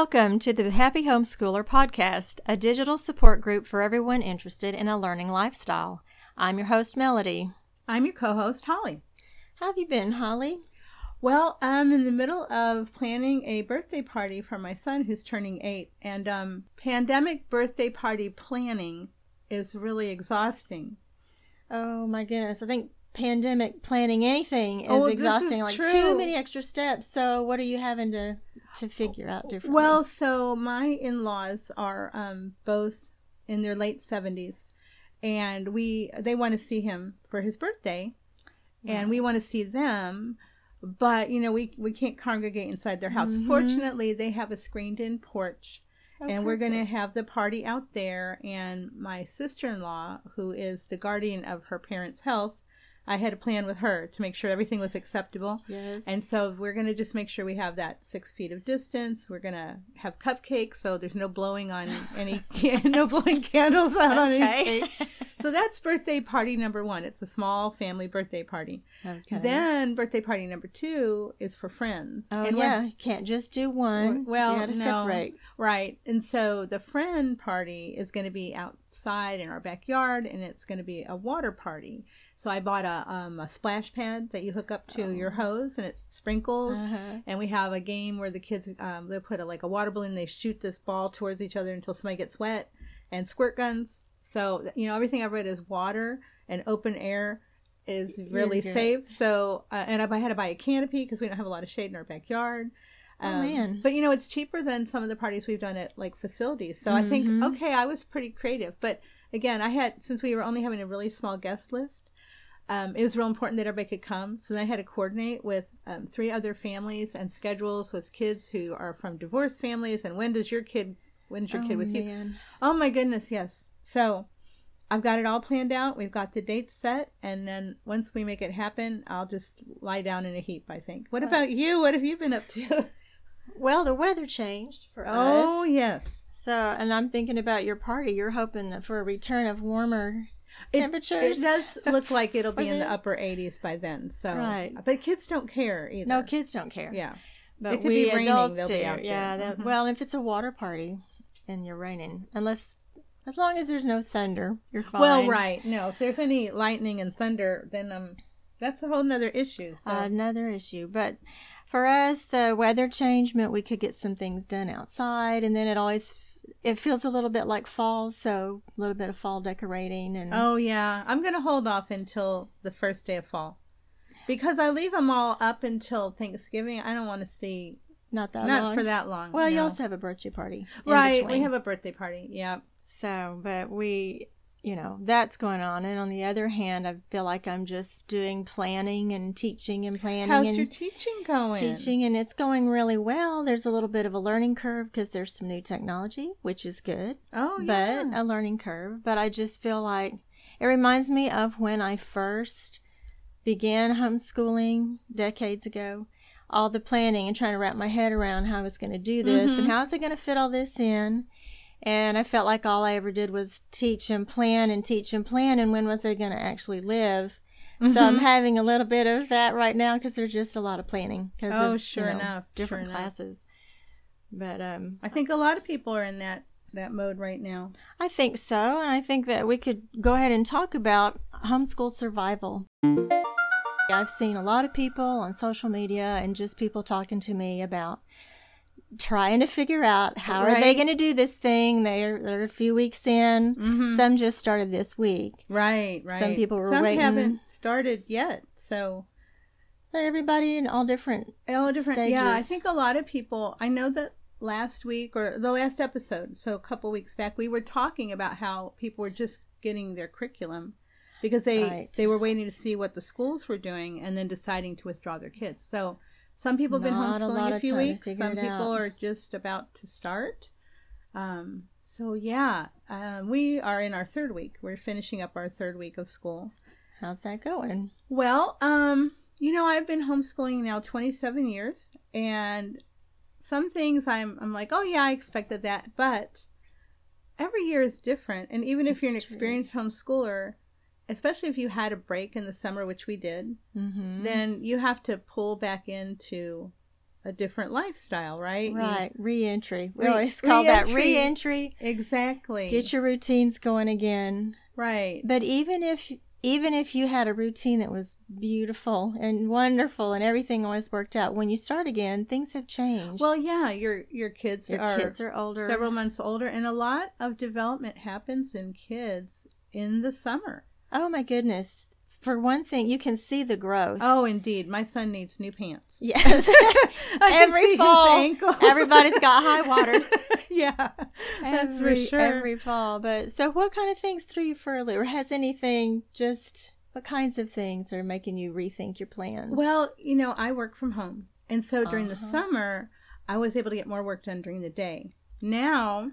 Welcome to the Happy Homeschooler podcast, a digital support group for everyone interested in a learning lifestyle. I'm your host, Melody. I'm your co host, Holly. How have you been, Holly? Well, I'm in the middle of planning a birthday party for my son who's turning eight, and um, pandemic birthday party planning is really exhausting. Oh my goodness. I think pandemic planning anything is Oh, this is exhausting. like true. too many extra steps. So what are you having to to figure out differently? Well, so my in laws are um, both in their late 70s, and we they want to see him for his birthday, and we want to see them. But you know we we can't congregate inside their house. Mhm. Fortunately, they have a screened-in porch, Oh, and we're going to have the party out there and my sister-in-law who is the guardian of her parents health i had a plan with her to make sure everything was acceptable Yes. and so we're going to just make sure we have that six feet of distance we're going to have cupcakes so there's no blowing on any no blowing candles out on any cake so that's birthday party number one it's a small family birthday party okay. then birthday party number two is for friends oh And yeah, you can't just do one. well, you gotta no. separate. Right. And so the friend party is going to be outside in our backyard and it's going to be a water party. So I bought a, um, a splash pad that you hook up to your hose and it sprinkles. Uh-huh. And we have a game where the kids, um, they put a, like a water balloon, they shoot this ball towards each other until somebody gets wet and squirt guns. So, you know, everything I've read is water and open air is really safe. So, uh, and I had to buy a canopy because we don't have a lot of shade in our backyard. Oh, Um, man. But you know, it's cheaper than some of the parties we've done at like facilities. So I think, Mhm. okay, I was pretty creative. But again, I had, since we were only having a really small guest list, um, it was real important that everybody could come. So then I had to coordinate with um, three other families and schedules with kids who are from divorced families. And when does your kid, when is your oh, kid with you? Oh my goodness, yes. So I've got it all planned out. We've got the dates set. And then once we make it happen, I'll just lie down in a heap, I think. What Right. about you? What have you been up to? Well, the weather changed for Oh, us. Oh yes. So, and I'm thinking about your party. You're hoping for a return of warmer It- temperatures. It does look like it'll be in the upper 80s by then. So, Right. but kids don't care either. No, kids don't care. Yeah. But It could we be raining, adults do. be out there. yeah. That, Mhm. Well, if it's a water party and you're raining, unless as long as there's no thunder, you're fine. Well, right. No, if there's any lightning and thunder, then um, that's a whole nother issue. So, Another issue, but for us, the weather change meant we could get some things done outside, and then it always it feels a little bit like fall, so a little bit of fall decorating and oh yeah, I'm gonna hold off until the first day of fall because I leave them all up until Thanksgiving. I don't want to see not that not long. for that long. Well, you also have a birthday party, in right. We have a birthday party. Yeah. So, but we, you know, that's going on. And on the other hand, I feel like I'm just doing planning and teaching and planning How's and your teaching going? teaching, and it's going really well. There's a little bit of a learning curve because there's some new technology, which is good, Oh yeah. but a learning curve. But I just feel like it reminds me of when I first began homeschooling decades ago. All the planning and trying to wrap my head around how I was going to do this Mhm. and how is it going to fit all this in. And I felt like all I ever did was teach and plan and teach and plan. And when was I going to actually live? So I'm Mhm. having a little bit of that right now because there's just a lot of planning. 'cause Oh, of, sure you know, enough, different sure enough. classes. But um, I think a lot of people are in that that mode right now. I think so, and I think that we could go ahead and talk about homeschool survival. I've seen a lot of people on social media and just people talking to me about trying to figure out how are they going to do this thing. They're they're a few weeks in. Mm-hmm. Some just started this week. right, right. Some people were Some waiting. haven't started yet, so But everybody in all different. all different. Yeah, I think a lot of people. I know that last week or the last episode, so a couple weeks back, we were talking about how people were just getting their curriculum because they Right. they were waiting to see what the schools were doing and then deciding to withdraw their kids. So some people have been a homeschooling a of few weeks. Some people out. are just about to start. Um, so yeah, um, we are in our third week. We're finishing up our third week of school. How's that going? Well, um, you know, I've been homeschooling now 27 years, and some things I'm I'm like, oh yeah, I expected that, but every year is different. And even if you're an true. experienced homeschooler, especially if you had a break in the summer, which we did, Mm-hmm. then you have to pull back into a different lifestyle, right? You- Right. Reentry. We Re- always call that re-entry. reentry. exactly. Get your routines going again. right. But even if even if you had a routine that was beautiful and wonderful and everything always worked out, when you start again, things have changed. Well, yeah, your your kids your are kids are older. several months older, and a lot of development happens in kids in the summer. Oh my goodness. For one thing, you can see the growth. Oh, indeed, my son needs new pants. Yes. Every fall, ankles. everybody's got high waters. yeah, that's for every, sure. Every fall. But so what kind of things threw you for a loop? Or has anything just what kinds of things are making you rethink your plans? Well, you know, I work from home. And so during the Uh-huh. summer, I was able to get more work done during the day. Now,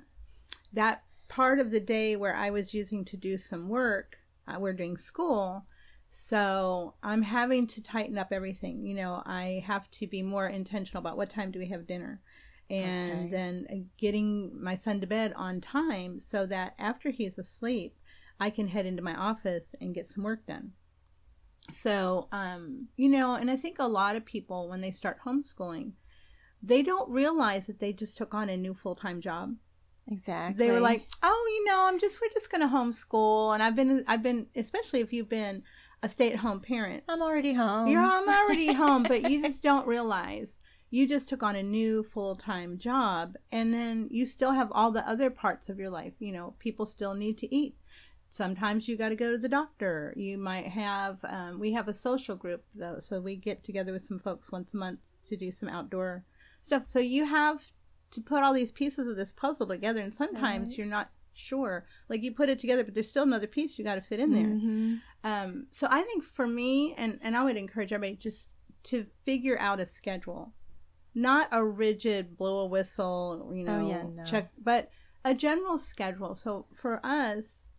that part of the day where I was using to do some work, uh, we're doing school. So I'm having to tighten up everything. You know, I have to be more intentional about what time do we have dinner. And Okay. then uh, getting my son to bed on time so that after he's asleep, I can head into my office and get some work done. So, um, you know, and I think a lot of people, when they start homeschooling, they don't realize that they just took on a new full time job. Exactly. They were like, "Oh, you know, I'm just we're just going to homeschool." And I've been I've been especially if you've been a stay at home parent, I'm already home. you're I'm already home, but you just don't realize you just took on a new full time job, and then you still have all the other parts of your life. You know, people still need to eat. Sometimes you got to go to the doctor. You might have. Um, we have a social group though, so we get together with some folks once a month to do some outdoor stuff. So you have to put all these pieces of this puzzle together, and sometimes Right. you're not sure. Like you put it together, but there's still another piece you got to fit in there. Mhm. Um, so I think for me, and, and I would encourage everybody just to figure out a schedule, not a rigid blow a whistle, you know, Oh, yeah, no. check, but a general schedule. So for us,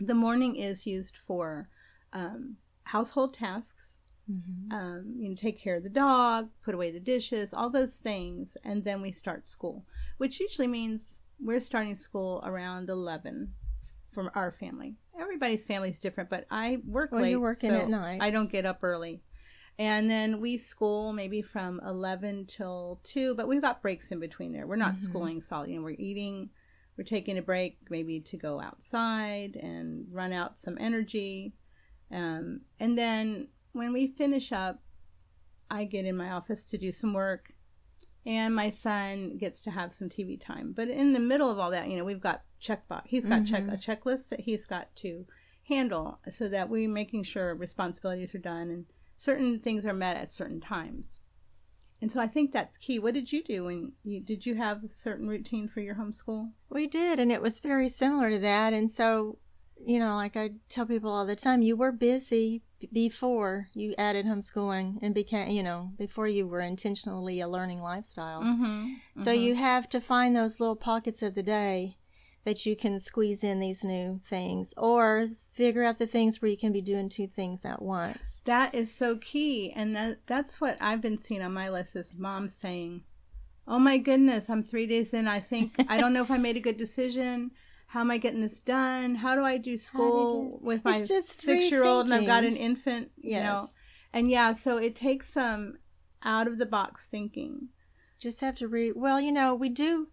the morning is used for um, household tasks. Mhm. Um, you know, take care of the dog, put away the dishes, all those things, and then we start school, which usually means we're starting school around eleven from our family. Everybody's family is different, but I work Well, late. working so at night. I don't get up early. And then we school maybe from 11 till 2, but we've got breaks in between there. We're not Mhm. schooling solid. You know, we're eating, we're taking a break maybe to go outside and run out some energy. Um, and then when we finish up, I get in my office to do some work, and my son gets to have some TV time. But in the middle of all that, you know, we've got checkbox. He's got check Mhm. a checklist that he's got to handle, so that we're making sure responsibilities are done and certain things are met at certain times. And so I think that's key. What did you do when you did you have a certain routine for your homeschool? We did, and it was very similar to that. And so, you know, like I tell people all the time, you were busy before you added homeschooling and became, you know, before you were intentionally a learning lifestyle. Mm-hmm. So you have to find those little pockets of the day that you can squeeze in these new things or figure out the things where you can be doing two things at once. That is so key, and that that's what I've been seeing on my list is moms saying, "Oh my goodness, I'm three days in. I think I don't know if I made a good decision. How am I getting this done? How do I do school do- with my six year old and I've got an infant? You Yes. know, and yeah, so it takes some out of the box thinking. just have to read well you know we do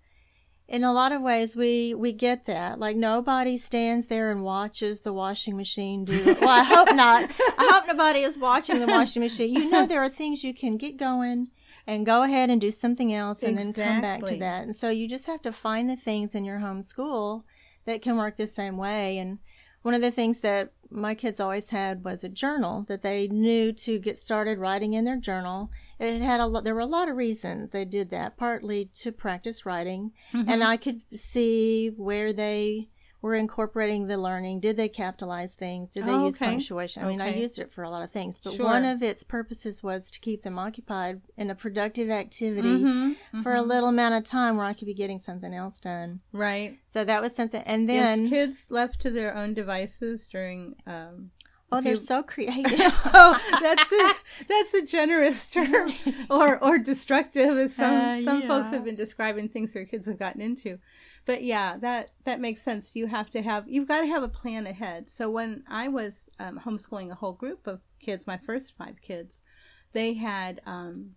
in a lot of ways we we get that like nobody stands there and watches the washing machine do it. well i hope not i hope nobody is watching the washing machine you know there are things you can get going and go ahead and do something else and then come back to that and so you just have to find the things in your home school that can work the same way and one of the things that my kids always had was a journal that they knew to get started writing in their journal. It had a lot. There were a lot of reasons they did that. Partly to practice writing, Mm-hmm. and I could see where they were incorporating the learning. Did they capitalize things? Did they Oh, use okay. punctuation? I mean, I used it for a lot of things, but Sure. one of its purposes was to keep them occupied in a productive activity Mhm, for a mhm. little amount of time where I could be getting something else done. right. So that was something. And then, yes, kids left to their own devices during. Um, oh, they're you- so creative. oh, that's a that's a generous term, or or destructive, as some Uh, some folks have been describing things their kids have gotten into. But yeah, that that makes sense. You have to have you've got to have a plan ahead. So when I was um, homeschooling a whole group of kids, my first five kids, they had um,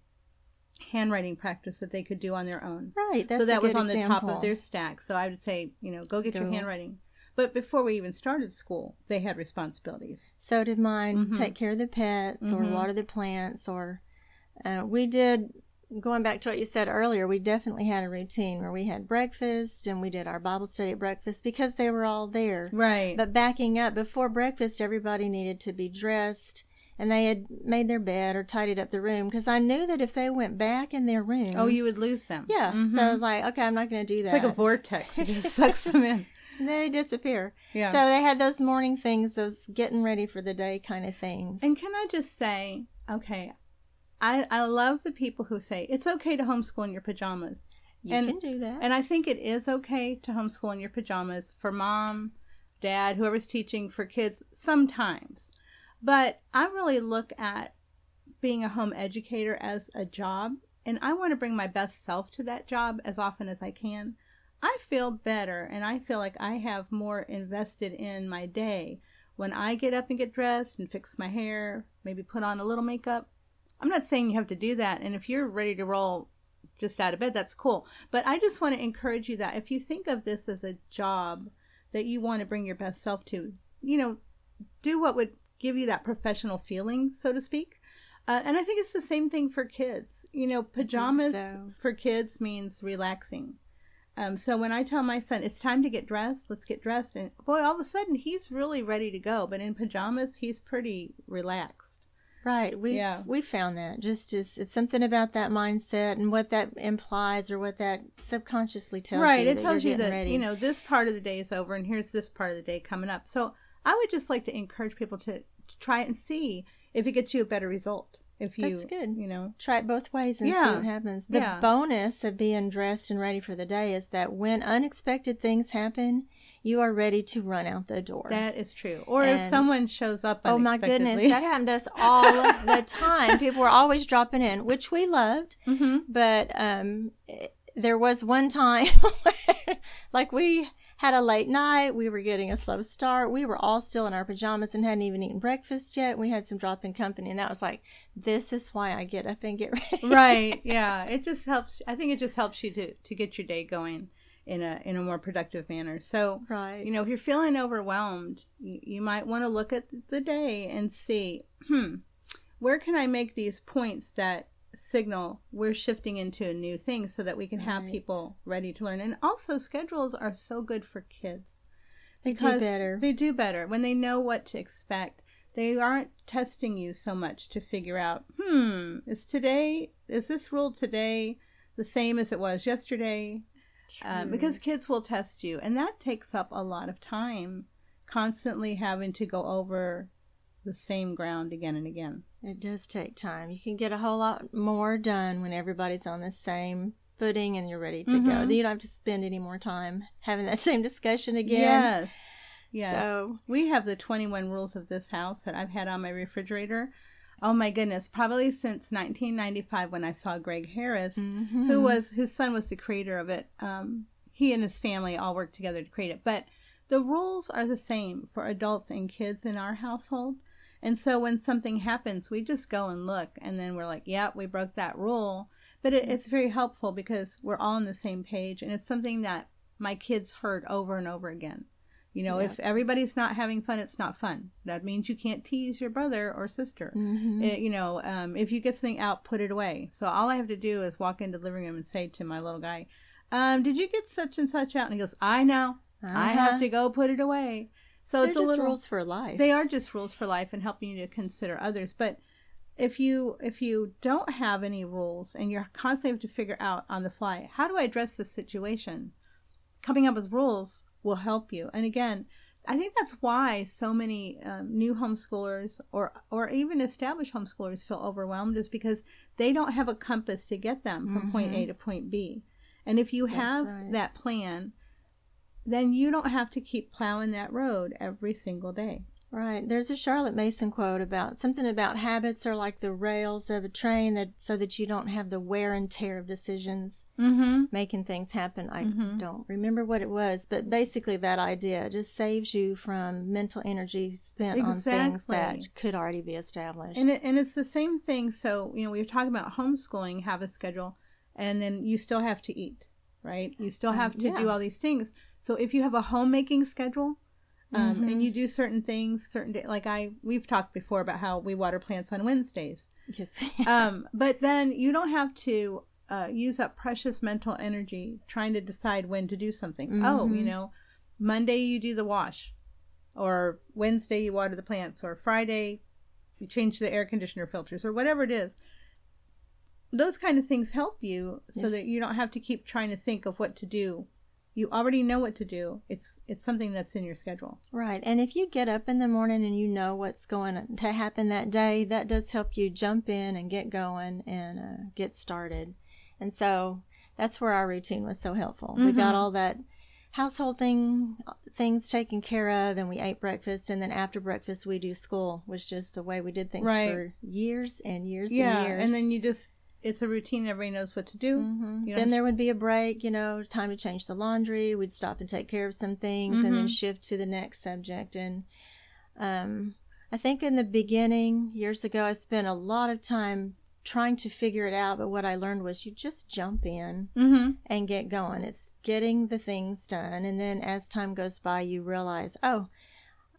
handwriting practice that they could do on their own. Right. So that was on the top of their stack. So I would say, you know, go get your handwriting. But before we even started school, they had responsibilities. So did mine. Mhm. Take care of the pets or Mhm. water the plants or uh, we did going back to what you said earlier, we definitely had a routine where we had breakfast and we did our Bible study at breakfast because they were all there. Right. But backing up, before breakfast, everybody needed to be dressed and they had made their bed or tidied up the room because I knew that if they went back in their room. oh, you would lose them. Yeah. Mhm. So I was like, okay, I'm not going to do that. it's like a vortex. It just sucks them in. They disappear. Yeah. So they had those morning things, those getting ready for the day kind of things. And can I just say, okay, I I love the people who say it's okay to homeschool in your pajamas. you and- can do that. And I think it is okay to homeschool in your pajamas for mom, dad, whoever's teaching for kids sometimes. But I really look at being a home educator as a job, and I want to bring my best self to that job as often as I can. I feel better and I feel like I have more invested in my day when I get up and get dressed and fix my hair, maybe put on a little makeup. I'm not saying you have to do that. And if you're ready to roll just out of bed, that's cool. But I just want to encourage you that if you think of this as a job that you want to bring your best self to, you know, do what would give you that professional feeling, so to speak. Uh, and I think it's the same thing for kids. You know, pajamas so. for kids means relaxing. Um, so when I tell my son it's time to get dressed, let's get dressed, and boy, all of a sudden he's really ready to go. But in pajamas, he's pretty relaxed. Right. We Yeah. we found that just as it's something about that mindset and what that implies or what that subconsciously tells right, you. it that tells you're you that ready. you know this part of the day is over, and here's this part of the day coming up. So I would just like to encourage people to, to try it and see if it gets you a better result. If you, That's good. you know, Try it both ways and see what happens. The Yeah. bonus of being dressed and ready for the day is that when unexpected things happen, you are ready to run out the door. that is true. Or if someone shows up, Oh my goodness, that happened to us all the time. People were always dropping in, which we loved. hmm But um, it- there was one time where, like, we had a late night. We were getting a slow start. We were all still in our pajamas and hadn't even eaten breakfast yet. We had some drop in company, and that was like, this is why I get up and get ready. right yeah it just helps i think it just helps you to to get your day going in a in a more productive manner so right. you know if you're feeling overwhelmed you, you might want to look at the day and see hmm where can i make these points that signal we're shifting into a new thing so that we can have people ready to learn and also schedules are so good for kids They do better. they do better when they know what to expect. They aren't testing you so much to figure out, hmm, is today, is this rule today the same as it was yesterday? Um, because kids will test you, and that takes up a lot of time, constantly having to go over the same ground again and again. It does take time. You can get a whole lot more done when everybody's on the same footing and you're ready to go. Mhm. Then you don't have to spend any more time having that same discussion again. Yes. Yes. So- we have the 21 rules of this house that I've had on my refrigerator. Oh my goodness, probably since 1995 when I saw Gregg Harris, Mhm. who was whose son was the creator of it. Um, he and his family all worked together to create it. But the rules are the same for adults and kids in our household. And so when something happens, we just go and look, and then we're like, "Yep, we broke that rule." But it, it's very helpful because we're all on the same page, and it's something that my kids heard over and over again. You know, Yeah. if everybody's not having fun, it's not fun. That means you can't tease your brother or sister. Mhm. It- you know, um, if you get something out, put it away. So all I have to do is walk into the living room and say to my little guy, um, "Did you get such and such out?" And he goes, "I know. I Uh-huh. have to go put it away." So They're it's a just little. rules for life. They are just rules for life and helping you to consider others. But if you if you don't have any rules and you're constantly have to figure out on the fly, how do I address this situation? Coming up with rules will help you. And again, I think that's why so many um, new homeschoolers or or even established homeschoolers feel overwhelmed is because they don't have a compass to get them from point A to point B. And if you Mm-hmm. That's have right. that plan, then you don't have to keep plowing that road every single day. Right. There's a Charlotte Mason quote about something about habits are like the rails of a train that so that you don't have the wear and tear of decisions Mm-hmm. making things happen. I Mhm. don't remember what it was, but basically that idea just saves you from mental energy spent on things that could already be established. And it, and it's the same thing. So you know, we were talking about homeschooling, have a schedule, and then you still have to eat, right? You still have to Yeah. do all these things. So if you have a homemaking schedule, um, Mhm. and you do certain things, certain day, like I we've talked before about how we water plants on Wednesdays. Yes. um, but then you don't have to uh, use up precious mental energy trying to decide when to do something. Oh, you Mhm. know, Monday you do the wash, or Wednesday you water the plants, or Friday you change the air conditioner filters, or whatever it is. Those kind of things help you so Yes. that you don't have to keep trying to think of what to do. You already know what to do. It's it's something that's in your schedule. Right. And if you get up in the morning and you know what's going to happen that day, that does help you jump in and get going and uh, get started. And so that's where our routine was so helpful. We got Mhm. all that household thing things taken care of and we ate breakfast and then after breakfast we do school was just the way we did things Right. for years and years yeah, and years and then you just it's a routine. Everybody knows what to do. hmm You Then there would be a break, you know, time to change the laundry. We'd stop and take care of some things and then Mhm. shift to the next subject. And um, I think in the beginning, years ago, I spent a lot of time trying to figure it out. But what I learned was you just jump in Mm-hmm. and get going. It's getting the things done. And then as time goes by, you realize, oh,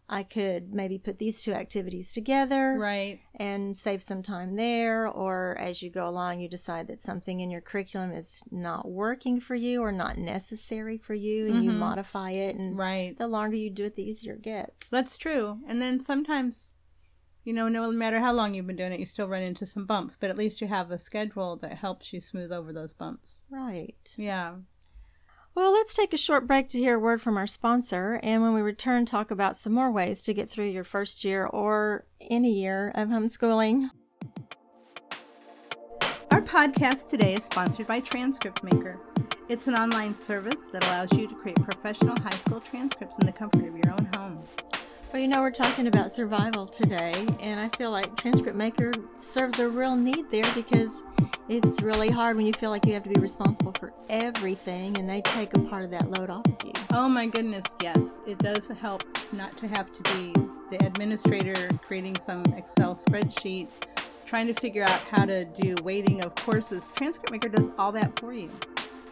I could maybe put these two activities together Right. and save some time there or as you go along you decide that something in your curriculum is not working for you or not necessary for you and you Mhm. modify it and Right. the longer you do it the easier it gets That's true. And then sometimes, you know, no matter how long you've been doing it, you still run into some bumps, but at least you have a schedule that helps you smooth over those bumps. right Yeah. Well let's take a short break to hear a word from our sponsor and when we return talk about some more ways to get through your first year or any year of homeschooling Our podcast today is sponsored by Transcript Maker. It's an online service that allows you to create professional high school transcripts in the comfort of your own home. Well, you know, we're talking about survival today, and I feel like Transcript Maker serves a real need there because it's really hard when you feel like you have to be responsible for everything, and they take a part of that load off of you. Oh my goodness, yes. It does help not to have to be the administrator creating some Excel spreadsheet, trying to figure out how to do weighting of courses. Transcript Maker does all that for you.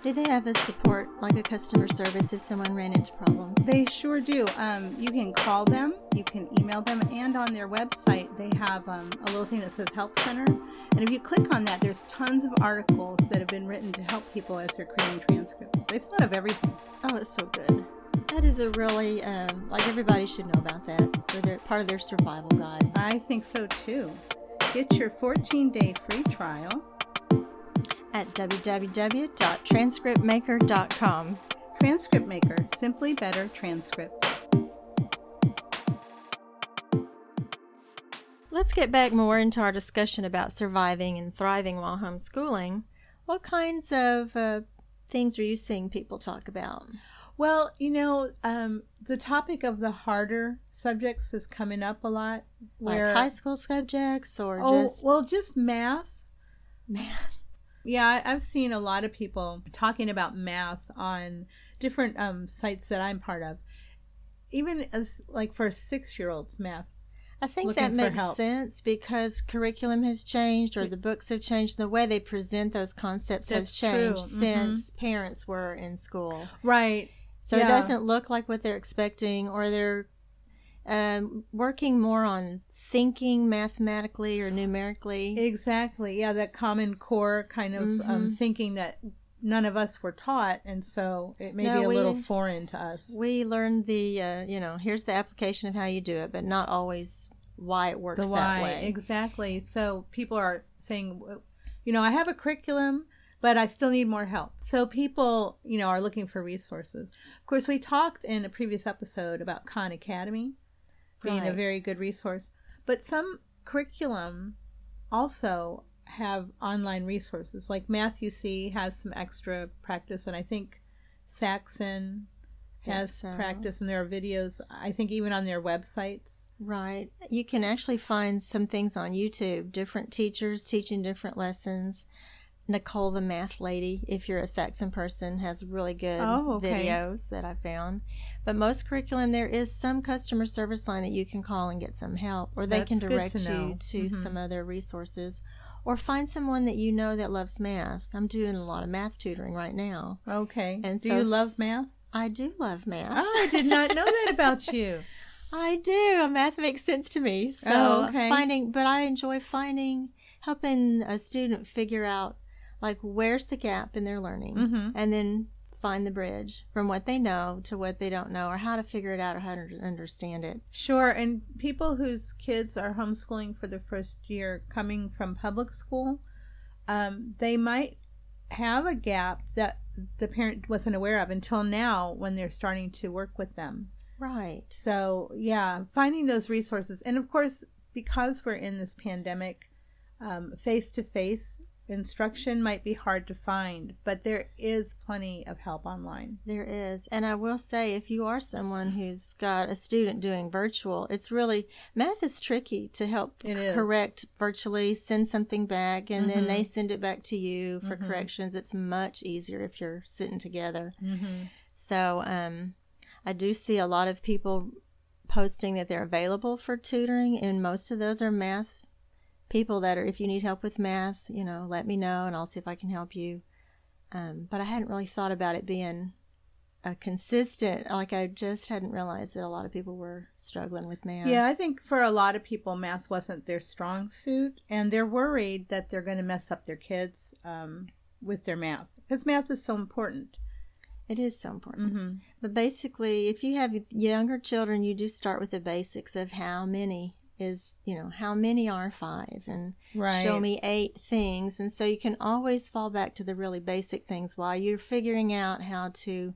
Do they have a support, like a customer service, if someone ran into problems? They sure do. Um, you can call them, you can email them, and on their website they have um, a little thing that says Help Center. And if you click on that, there's tons of articles that have been written to help people as they're creating transcripts. They've thought of everything. Oh, it's so good. That is a really, um, like everybody should know about that. For their, part of their survival guide. I think so too. Get your 14 day free trial. At www.transcriptmaker.com. Transcript Maker, simply better transcripts. Let's get back more into our discussion about surviving and thriving while homeschooling. What kinds of uh, things are you seeing people talk about? Well, you know, um, the topic of the harder subjects is coming up a lot. Where, like high school subjects or oh, just well, just math. man? Yeah, I've seen a lot of people talking about math on different um, sites that I'm part of. Even as like for six year olds, math. I think that makes help. sense because curriculum has changed or the books have changed. The way they present those concepts has That's true. changed Mhm. since parents were in school. Right. So it doesn't look like what they're expecting, or they're um, working more on thinking mathematically or numerically. Exactly. Yeah, that common core kind of um, Mhm. thinking that none of us were taught, and so it may No, be a we- little foreign to us. we learned the, uh, you know, here's the application of how you do it, but not always why it works the that way. exactly so people are saying you know i have a curriculum but i still need more help so people you know are looking for resources of course we talked in a previous episode about khan academy being a very good resource but some curriculum also have online resources like Math-U-See has some extra practice and i think saxon has so. practice, and there are videos. I think even on their websites. Right. You can actually find some things on YouTube. Different teachers teaching different lessons. Nicole, the math lady, if you're a Saxon person, has really good Oh, okay. videos that I found. But most curriculum, there is some customer service line that you can call and get some help, or they can That's good direct to you to Mhm. some other resources, or find someone that you know that loves math. I'm doing a lot of math tutoring right now. Okay. And do so you love math? I do love math. Oh, I did not know that about you. I do. Math makes sense to me. So Oh, okay. finding, but I enjoy finding, helping a student figure out like where's the gap in their learning, Mm-hmm. and then find the bridge from what they know to what they don't know, or how to figure it out, or how to understand it. Sure. And people whose kids are homeschooling for the first year coming from public school, um, they might have a gap that the parent wasn't aware of until now when they're starting to work with them. Right. So, yeah, finding those resources. And of course, because we're in this pandemic, face to face instruction might be hard to find, but there is plenty of help online. There is. And I will say, if you are someone who's got a student doing virtual, it's really, math is tricky to help correct virtually, send something back, and then Mhm. they send it back to you for Mhm. corrections. It's much easier if you're sitting together. Mm-hmm. So um, I do see a lot of people posting that they're available for tutoring, and most of those are math people that are, if you need help with math, you know, let me know and I'll see if I can help you. Um, but I hadn't really thought about it being a consistent, like I just hadn't realized that a lot of people were struggling with math. Yeah, I think for a lot of people, math wasn't their strong suit, and they're worried that they're going to mess up their kids um, with their math because math is so important. It is so important. Mm-hmm. But basically, if you have younger children, you do start with the basics of how many is, you know, how many are five and Right. show me eight things. And so you can always fall back to the really basic things while you're figuring out how to,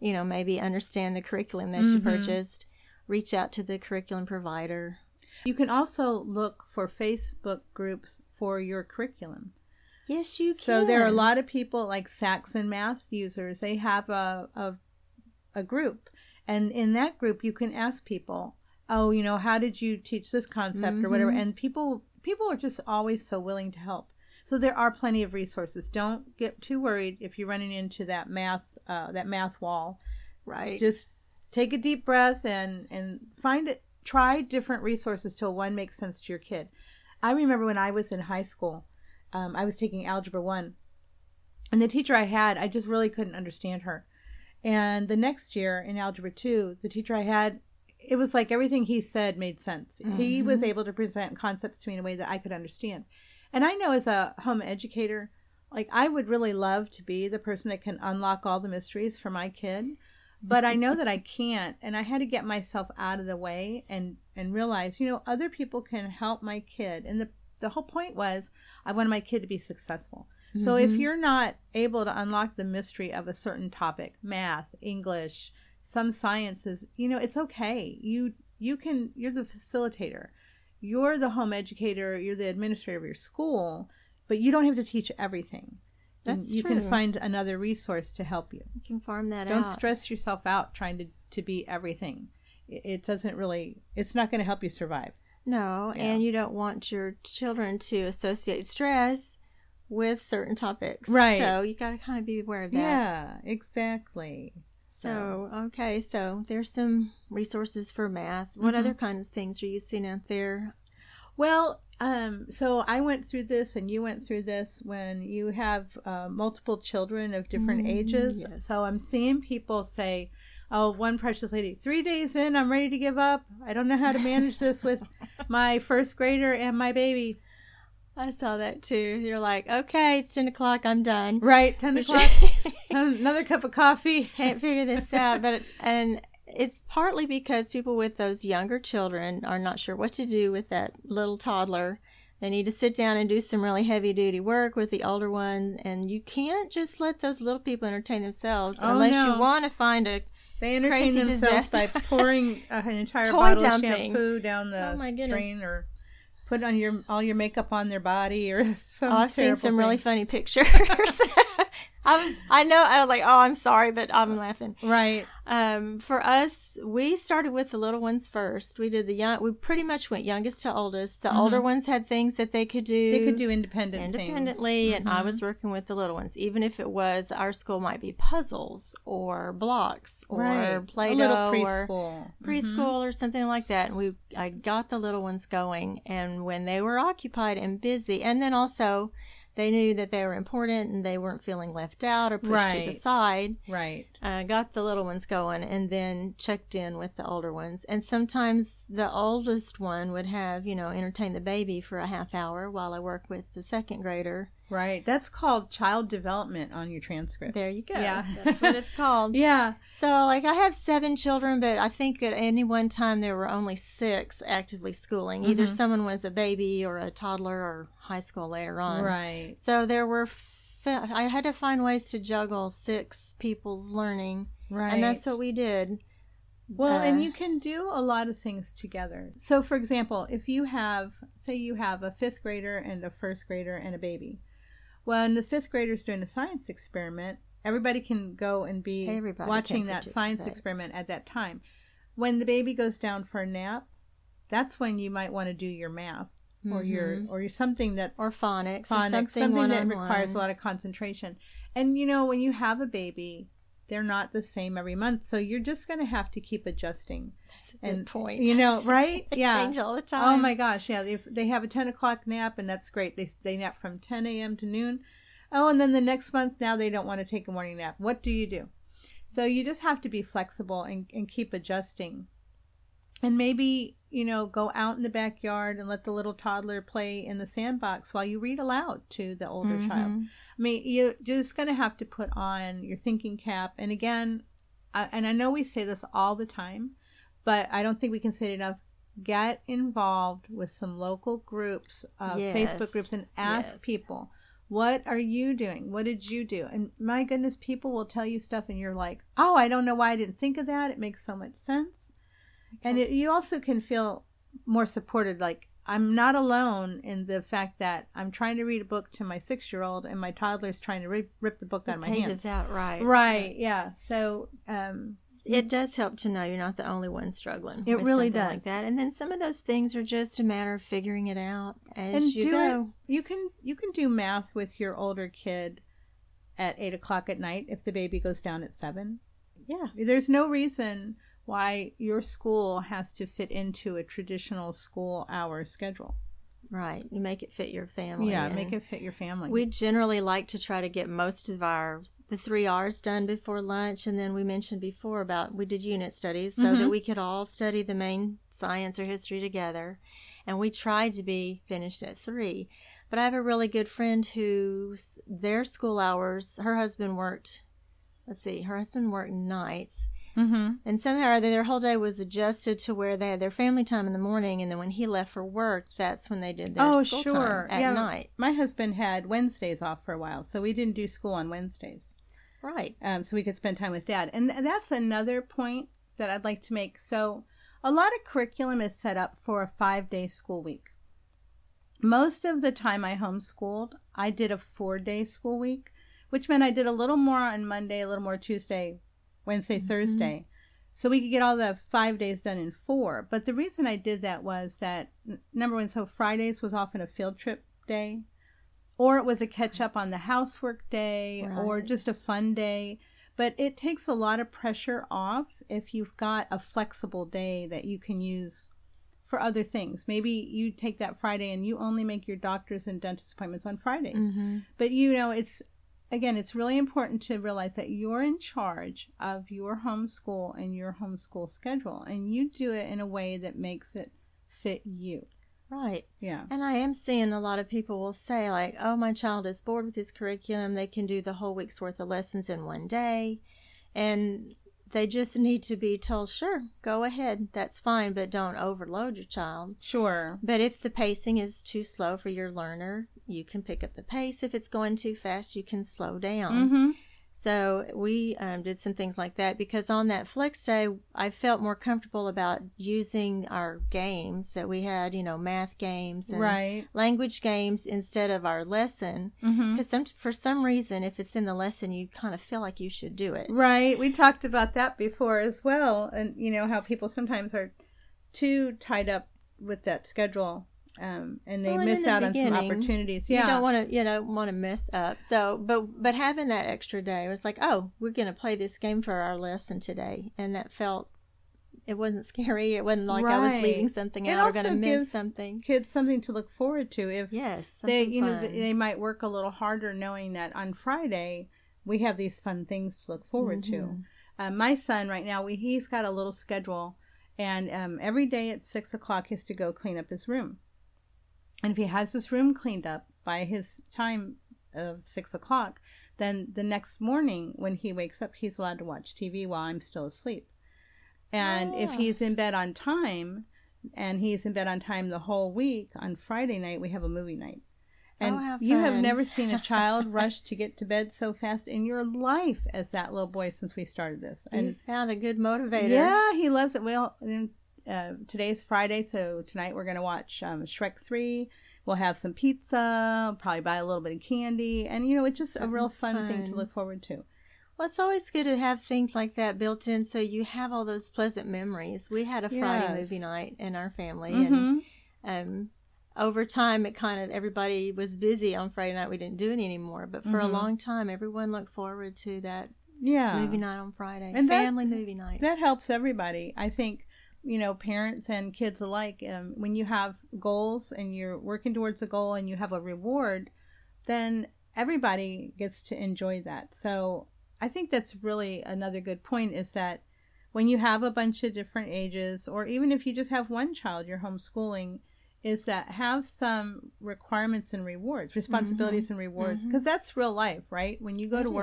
you know, maybe understand the curriculum that you Mhm. purchased. Reach out to the curriculum provider. You can also look for Facebook groups for your curriculum. Yes, you can. So there are a lot of people like Saxon math users. They have a, a a group, and in that group, you can ask people, "Oh, you know, how did you teach this concept or whatever?" Mhm. And people people are just always so willing to help. So there are plenty of resources. Don't get too worried if you're running into that math uh, that math wall. Right. Just take a deep breath and and find it. Try different resources till one makes sense to your kid. I remember when I was in high school, um, I was taking algebra one, and the teacher I had, I just really couldn't understand her. And the next year in algebra two, the teacher I had, it was like everything he said made sense. He was able to present concepts to me in a way that I could understand. And I know as a home educator, like I would really love to be the person that can unlock all the mysteries for my kid, but I know that I can't, and I had to get myself out of the way and and realize, you know, other people can help my kid. And the the whole point was I wanted my kid to be successful. So if Mhm. you're not able to unlock the mystery of a certain topic, math, English, some sciences, you know, it's okay. You you can you're the facilitator. You're the home educator, you're the administrator of your school, but you don't have to teach everything. And That's you can find another resource to help you. you can farm that out. Don't out. stress yourself out trying to, to be everything. It it doesn't really it's not going to help you survive. No, Yeah. and you don't want your children to associate stress with certain topics. Right. So you got to kind of be aware of that. Yeah, exactly. So, okay, so there's some resources for math. What Mhm. other kind of things are you seeing out there? Well, um, so I went through this, and you went through this when you have uh, multiple children of different Mm, ages. yes. So I'm seeing people say, "Oh, one precious lady, three days in, I'm ready to give up. I don't know how to manage this with my first grader and my baby." I saw that too. You're like, okay, it's 10 o'clock, I'm done. Right, ten Which- o'clock. Another cup of coffee. Can't figure this out. But, and it's partly because people with those younger children are not sure what to do with that little toddler. They need to sit down and do some really heavy duty work with the older one. And you can't just let those little people entertain themselves Oh, unless no. you want to find a They entertain themselves by pouring uh, an entire Toy bottle dumping. of shampoo down the Oh, drain, or put on your all your makeup on their body, or some. Oh, I've seen some really funny pictures. I'm, I know. I was like, oh, I'm sorry, but I'm laughing. Right. Um, for us, we started with the little ones first. We did the young. We pretty much went youngest to oldest. The older ones had things that they could do. Mm-hmm. They could do independent independently, things. and I Mhm. was working with the little ones. Even if it was our school might be puzzles or blocks or right. Play-Doh a little or preschool. preschool Mhm. or something like that. And we I got the little ones going, and when they were occupied and busy, and then also they knew that they were important and they weren't feeling left out or pushed to the side Right. uh, got the little ones going and then checked in with the older ones. And sometimes the oldest one would have, you know, entertain the baby for a half hour while I work with the second grader. Right. That's called child development on your transcript. There you go. Yeah. That's what it's called. Yeah. So, like, I have seven children, but I think at any one time there were only six actively schooling. Either Mhm. someone was a baby or a toddler or high school later on. Right. So there were, fi- I had to find ways to juggle six people's learning. Right. And that's what we did. Well, Uh, and you can do a lot of things together. So, for example, if you have, say, you have a fifth grader and a first grader and a baby. When the fifth grader's doing a science experiment, everybody can go and be Everybody watching that science experiment at that time. When the baby goes down for a nap, that's when you might want to do your math or your Mhm. or your something that's or phonics, or something, something, that requires a lot of concentration. And you know, when you have a baby, they're not the same every month, so you're just going to have to keep adjusting. That's a good And point. you know, right? Yeah. change all the time. Oh my gosh, yeah. If they have a ten o'clock nap, and that's great. They they nap from ten a.m. to noon. Oh, and then the next month now they don't want to take a morning nap. What do you do? So you just have to be flexible and, and keep adjusting. And maybe, you know, go out in the backyard and let the little toddler play in the sandbox while you read aloud to the older child. Mhm. I mean, you're just going to have to put on your thinking cap. And again, I, and I know we say this all the time, but I don't think we can say it enough. Get involved with some local groups, uh, Yes. Facebook groups, and ask Yes. people, what are you doing? What did you do? And my goodness, people will tell you stuff, and you're like, oh, I don't know why I didn't think of that. It makes so much sense. And it, you also can feel more supported. Like, I'm not alone in the fact that I'm trying to read a book to my six year old and my toddler's trying to rip, rip the book The out of my hands. out right. Right, yeah. So, um, It does help to know you're not the only one struggling. It with really does. Like that, and then some of those things are just a matter of figuring it out as and you do go. it. You can you can do math with your older kid at eight o'clock at night if the baby goes down at seven. Yeah. There's no reason why your school has to fit into a traditional school hour schedule. Right. You make it fit your family. yeah, and make it fit your family. We generally like to try to get most of our the three R's done before lunch, and then we mentioned before about we did unit studies so that Mhm. we could all study the main science or history together, and we tried to be finished at three. But I have a really good friend who's their school hours. Her husband worked. Let's see, her husband worked nights, mm-hmm. and somehow or other their whole day was adjusted to where they had their family time in the morning, and then when he left for work, that's when they did their Oh, school sure. time at Yeah. night. My husband had Wednesdays off for a while, so we didn't do school on Wednesdays. Right. um, so we could spend time with dad. And th- that's another point that I'd like to make. So, a lot of curriculum is set up for a five day school week. Most of the time I homeschooled, I did a four day school week, which meant I did a little more on Monday, a little more Tuesday, Wednesday, Mhm. Thursday. So we could get all the five days done in four. But the reason I did that was that, number one, so Fridays was often a field trip day, or it was a catch up on the housework day, or just a fun day. But it takes a lot of pressure off if you've got a flexible day that you can use for other things. Maybe you take that Friday and you only make your doctor's and dentist appointments on Fridays. Mm-hmm. But you know, it's again, it's really important to realize that you're in charge of your homeschool and your homeschool schedule, and you do it in a way that makes it fit you. Right. Yeah. And I am seeing a lot of people will say, like, oh, my child is bored with this curriculum. They can do the whole week's worth of lessons in one day. And they just need to be told, sure, go ahead. That's fine, but don't overload your child. Sure. But if the pacing is too slow for your learner, you can pick up the pace. If it's going too fast, you can slow down. Mm-hmm. So we um, did some things like that because on that flex day, I felt more comfortable about using our games that we had, you know, math games and Right. language games instead of our lesson. Mm-hmm. Because some, for some reason, if it's in the lesson, you kind of feel like you should do it. Right. We talked about that before as well. And, you know, how people sometimes are too tied up with that schedule um, and they Well, and miss the out on some opportunities. You don't want to, you know, want to mess up. So, but but having that extra day it was like, oh, we're gonna play this game for our lesson today, and that felt. It wasn't scary. It wasn't like I was leaving something It out or going to miss something. Kids something to look forward to. If Yes, they, you know, fun. th- they might work a little harder knowing that on Friday we have these fun things to look forward to. Mhm. Uh, my son right now, we he's got a little schedule, and um, every day at six o'clock he has to go clean up his room. And if he has his room cleaned up by his time of six o'clock, then the next morning when he wakes up, he's allowed to watch TV while I'm still asleep. And if Ah. he's in bed on time, and he's in bed on time the whole week, on Friday night we have a movie night. And Oh, how you have never seen a child rush to get to bed so fast in your life as that little boy since we started this. you And found a good motivator. yeah, he loves it. Well, and, uh, today's Friday, so tonight we're gonna watch um, Shrek Three. We'll have some pizza, probably buy a little bit of candy, and you know, it's just a real fun, Something thing to look forward to. Well, it's always good to have things like that built in, so you have all those pleasant memories. We had a Friday Yes. movie night in our family, Mhm. and um, over time, it kind of everybody was busy on Friday night. We didn't do it anymore, but for a Mhm. long time, everyone looked forward to that Yeah, movie night on Friday, And that- family movie night. that helps everybody. I think you know, parents and kids alike. Um, when you have goals and you're working towards a goal and you have a reward, then everybody gets to enjoy that. So I think that's really another good point is that when you have a bunch of different ages, or even if you just have one child you're homeschooling, is that have some requirements and rewards, responsibilities and rewards, because that's real life, right? When you go It to is.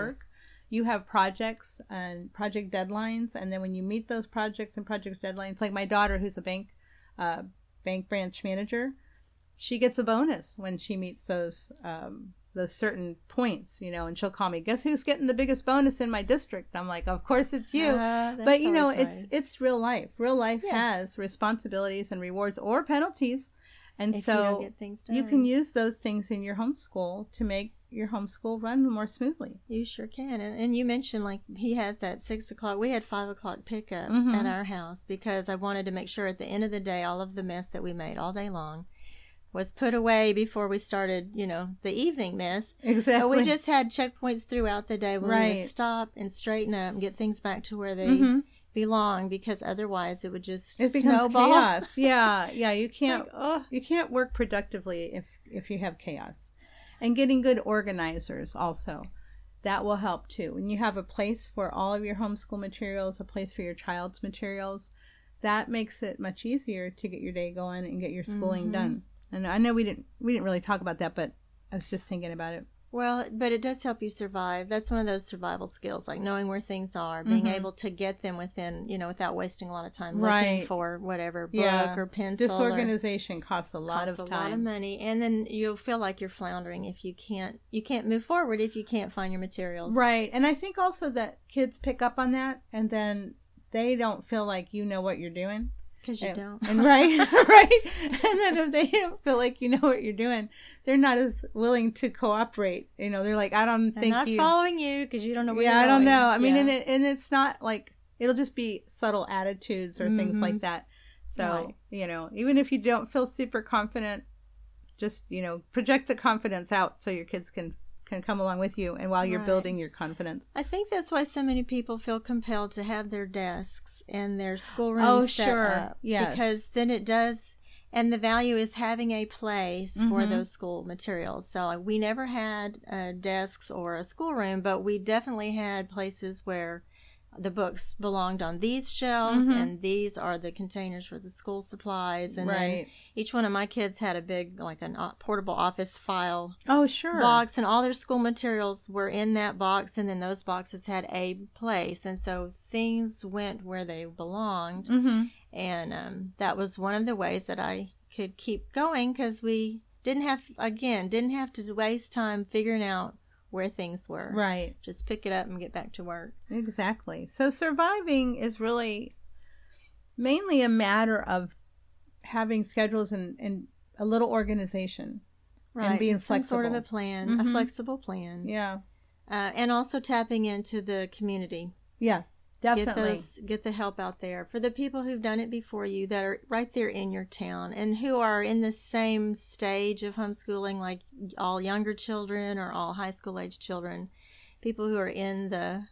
You have projects and project deadlines, and then when you meet those projects and project deadlines, like my daughter, who's a bank uh, bank branch manager, she gets a bonus when she meets those um, those certain points, you know, and she'll call me. Guess who's getting the biggest bonus in my district? I'm like, of course it's you Ah, but you know always it's it's real life real life Yes. has responsibilities and rewards or penalties and if you so get things done, you can use those things in your homeschool to make your homeschool run more smoothly You sure can. And, and you mentioned like he has that six o'clock. We had five o'clock pickup Mhm. at our house because I wanted to make sure at the end of the day, all of the mess that we made all day long was put away before we started, you know, the evening mess. exactly But we just had checkpoints throughout the day when we would stop and straighten up and get things back to where they Mhm. Belong because otherwise it would just it becomes snowball. chaos. Yeah yeah you can't like, oh, you can't work productively if if you have chaos. And getting good organizers also that will help too. When you have a place for all of your homeschool materials a place for your child's materials that makes it much easier to get your day going and get your schooling Mhm. done. And i know we didn't we didn't really talk about that but i was just thinking about it Well, but it does help you survive. That's one of those survival skills, like knowing where things are, being Mhm. able to get them within, you know, without wasting a lot of time Right. looking for whatever book Yeah. or pencil. or- disorganization costs a lot costs of a lot of money, and then you'll feel like you're floundering if you can't you can't move forward if you can't find your materials. right and i think also that kids pick up on that and then they don't feel like you know what you're doing because you and, don't. and right right and then if they don't feel like you know what you're doing they're not as willing to cooperate you know they're like i don't I'm think not you following you because you don't know where yeah i don't going. know i mean Yeah. and it and it's not like it'll just be subtle attitudes or things Mhm. like that so Right. you know even if you don't feel super confident just you know project the confidence out so your kids can can come along with you and while you're Right. building your confidence I think that's why so many people feel compelled to have their desks and their schoolrooms Oh, set sure. up. Yes. Because then it does, and the value is having a place for Mhm. those school materials. So we never had uh, desks or a schoolroom, but we definitely had places where the books belonged on these shelves, Mhm. and these are the containers for the school supplies. And then right each one of my kids had a big, like a uh, portable office file oh sure box and all their school materials were in that box and then those boxes had a place and so things went where they belonged mm-hmm. and um, that was one of the ways that i could keep going because we didn't have again didn't have to waste time figuring out where things were. Right. Just pick it up and get back to work. Exactly. So surviving is really mainly a matter of having schedules and, and a little organization. Right. being Some sort of a flexible. plan, Mhm. a flexible plan. Yeah. Uh, and also tapping into the community. Yeah. Get Definitely. those, get the help out there for the people who've done it before you that are right there in your town and who are in the same stage of homeschooling, like all younger children or all high school age children. People who are in the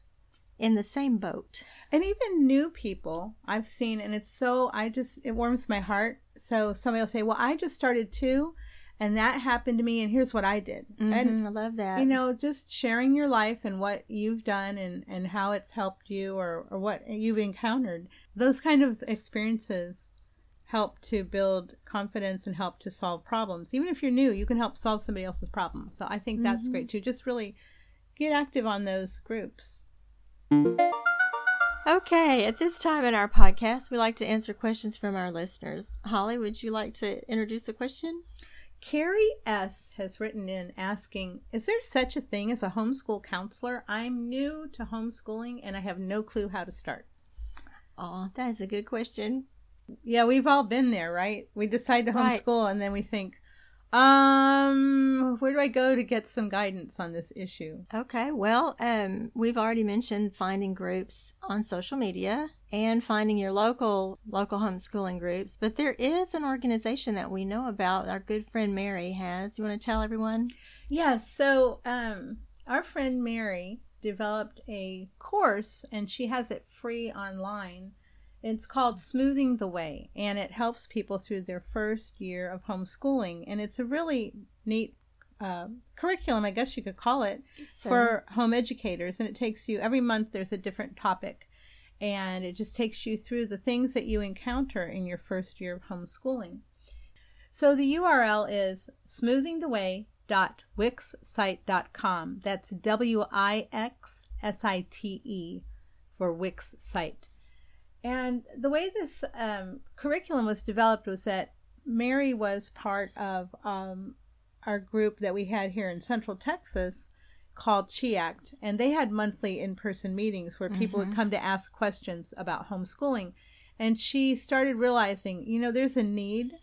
in the same boat. and even new people I've seen, and it's so I just it warms my heart. So somebody will say, "Well, I just started too, and that happened to me, and here's what I did." And Mhm, I love that. you know, just sharing your life and what you've done and and how it's helped you or or what you've encountered. Those kind of experiences help to build confidence and help to solve problems. Even if you're new, you can help solve somebody else's problem. So I think that's Mhm. great too. Just really get active on those groups. Okay, at this time in our podcast, we like to answer questions from our listeners. Holly, would you like to introduce a question? Carrie S. has written in asking, Is there such a thing as a homeschool counselor? I'm new to homeschooling and I have no clue how to start. Oh, that is a good question. Yeah, we've all been there, right? We decide to Right. homeschool and then we think, um, where do I go to get some guidance on this issue? Okay, well, um, we've already mentioned finding groups on social media and finding your local local homeschooling groups, but there is an organization that we know about. Our good friend Mary has. You want to tell everyone? Yeah, so um, our friend Mary developed a course and she has it free online. It's called Smoothing the Way and it helps people through their first year of homeschooling. And it's a really neat uh, curriculum, I guess you could call it, So- for home educators. And it takes you every month, there's a different topic. And it just takes you through the things that you encounter in your first year of homeschooling. So the URL is smoothingtheway.wixsite.com. That's W I X S I T E for Wix site. And the way this um, curriculum was developed was that Mary was part of um, our group that we had here in Central Texas called CHEACT, and they had monthly in person meetings where people would come to ask questions about homeschooling. And she started realizing, you know, there's a need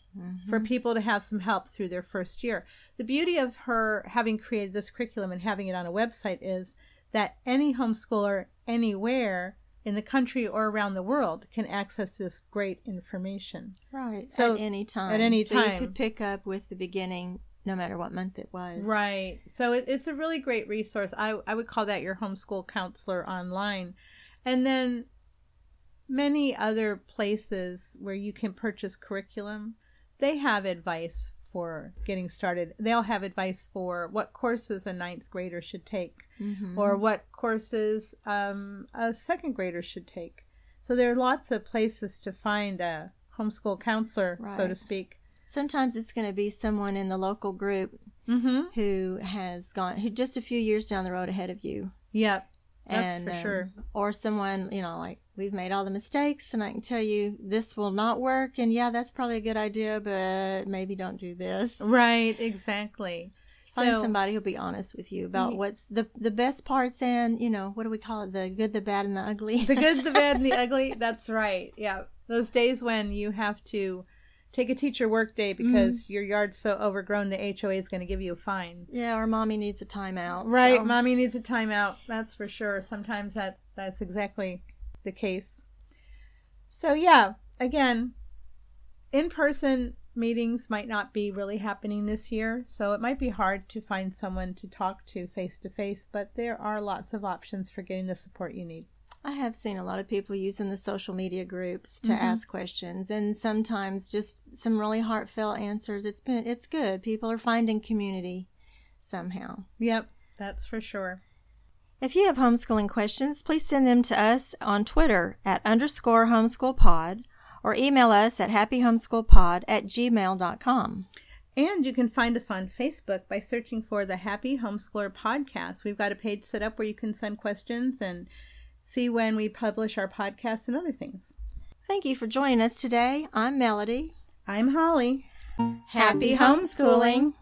for people to have some help through their first year. The beauty of her having created this curriculum and having it on a website is that any homeschooler anywhere in the country or around the world can access this great information. right So, at any time. at any so you could pick up with the beginning, no matter what month it was. Right. So it, it's a really great resource. I, I would call that your homeschool counselor online. And then many other places where you can purchase curriculum, they have advice for getting started. They'll have advice for what courses a ninth grader should take Mhm. or what courses um, a second grader should take. So there are lots of places to find a homeschool counselor, so to speak. Sometimes it's going to be someone in the local group Mm-hmm. who has gone who just a few years down the road ahead of you. Yep. That's and, for um, sure. Or someone, you know, like we've made all the mistakes, and I can tell you this will not work. And yeah, that's probably a good idea, but maybe don't do this. Right, exactly. Find So- somebody who'll be honest with you about what's the the best parts and you know what do we call it the good, the bad, and the ugly. The good, the bad, and the ugly. That's right. Yeah. Those days when you have to take a teacher work day because Mm-hmm. your yard's so overgrown the HOA is going to give you a fine. yeah, or mommy needs a timeout. Right. so- Mommy needs a timeout. That's for sure. Sometimes that that's exactly the case. So yeah, again, in-person meetings might not be really happening this year, so it might be hard to find someone to talk to face to face, but there are lots of options for getting the support you need. I have seen a lot of people using the social media groups to Mhm. ask questions and sometimes just some really heartfelt answers. It's been it's good. People are finding community somehow. Yep, that's for sure. If you have homeschooling questions, please send them to us on Twitter at underscore homeschoolpod or email us at happyhomeschoolpod at gmail.com. And you can find us on Facebook by searching for the Happy Homeschooler Podcast. We've got a page set up where you can send questions and see when we publish our podcast and other things. Thank you for joining us today. I'm Melody. I'm Holly. Happy homeschooling.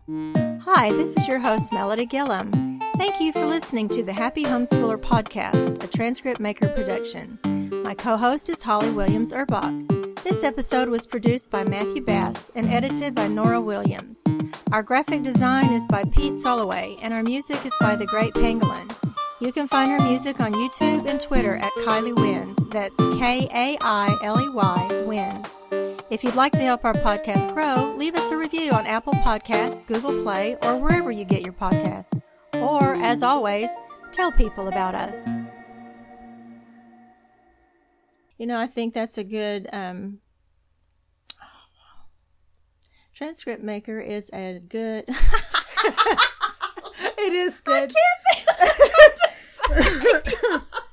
Hi, this is your host, Melody Gillum. Thank you for listening to the Happy Homeschooler podcast, a transcript maker production. My co host is Holly Williams Urbach. This episode was produced by Matthew Bass and edited by Nora Williams. Our graphic design is by Pete Soloway, and our music is by The Great Pangolin. You can find her music on YouTube and Twitter at Kailey Wins. That's K A I L E Y Wins. If you'd like to help our podcast grow, leave us a review on Apple Podcasts, Google Play, or wherever you get your podcasts. Or, as always, tell people about us you know, I think that's a good um, transcript maker is a good. it is good. I can't think.